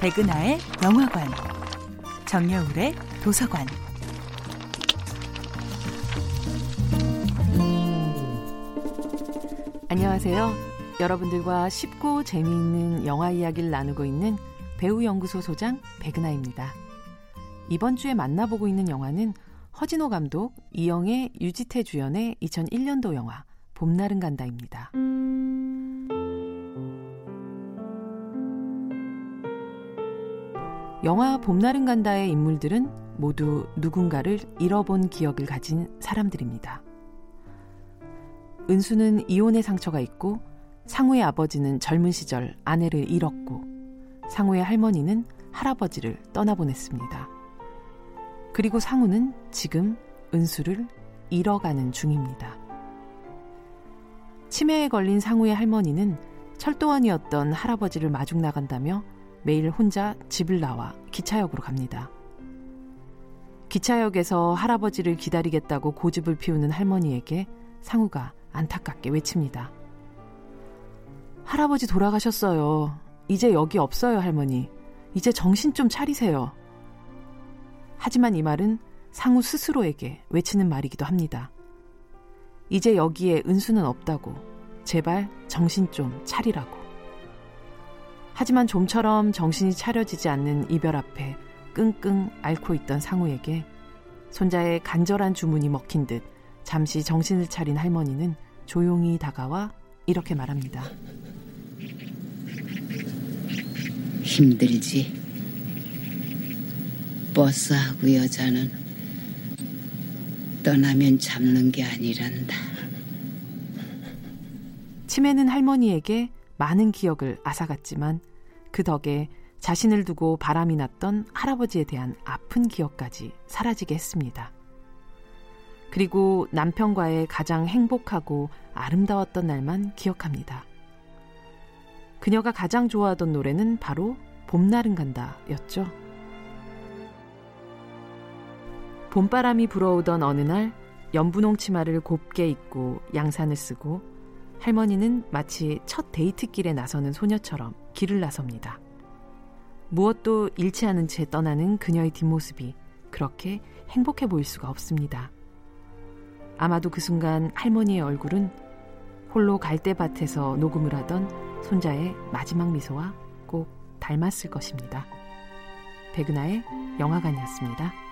백은하의 영화관, 정여울의 도서관. 안녕하세요. 여러분들과 쉽고 재미있는 영화 이야기를 나누고 있는 배우연구소 소장 백은하입니다. 이번 주에 만나보고 있는 영화는 허진호 감독, 이영애, 유지태 주연의 2001년도 영화 봄날은 간다입니다. 영화 봄날은 간다의 인물들은 모두 누군가를 잃어본 기억을 가진 사람들입니다. 은수는 이혼의 상처가 있고 상우의 아버지는 젊은 시절 아내를 잃었고 상우의 할머니는 할아버지를 떠나보냈습니다. 그리고 상우는 지금 은수를 잃어가는 중입니다. 치매에 걸린 상우의 할머니는 철도원이었던 할아버지를 마중 나간다며 매일 혼자 집을 나와 기차역으로 갑니다. 기차역에서 할아버지를 기다리겠다고 고집을 피우는 할머니에게 상우가 안타깝게 외칩니다. 할아버지 돌아가셨어요. 이제 여기 없어요, 할머니. 이제 정신 좀 차리세요. 하지만 이 말은 상우 스스로에게 외치는 말이기도 합니다. 이제 여기에 은수는 없다고. 제발 정신 좀 차리라고. 하지만 좀처럼 정신이 차려지지 않는 이별 앞에 끙끙 앓고 있던 상우에게 손자의 간절한 주문이 먹힌 듯 잠시 정신을 차린 할머니는 조용히 다가와 이렇게 말합니다. 힘들지. 버스하고 여자는 떠나면 잡는 게 아니란다. 치매는 할머니에게 많은 기억을 앗아갔지만 그 덕에 자신을 두고 바람이 났던 할아버지에 대한 아픈 기억까지 사라지게 했습니다. 그리고 남편과의 가장 행복하고 아름다웠던 날만 기억합니다. 그녀가 가장 좋아하던 노래는 바로 봄날은 간다 였죠. 봄바람이 불어오던 어느 날 연분홍 치마를 곱게 입고 양산을 쓰고 할머니는 마치 첫 데이트길에 나서는 소녀처럼 길을 나섭니다. 무엇도 잃지 않은 채 떠나는 그녀의 뒷모습이 그렇게 행복해 보일 수가 없습니다. 아마도 그 순간 할머니의 얼굴은 홀로 갈대밭에서 녹음을 하던 손자의 마지막 미소와 꼭 닮았을 것입니다. 백은하의 영화관이었습니다.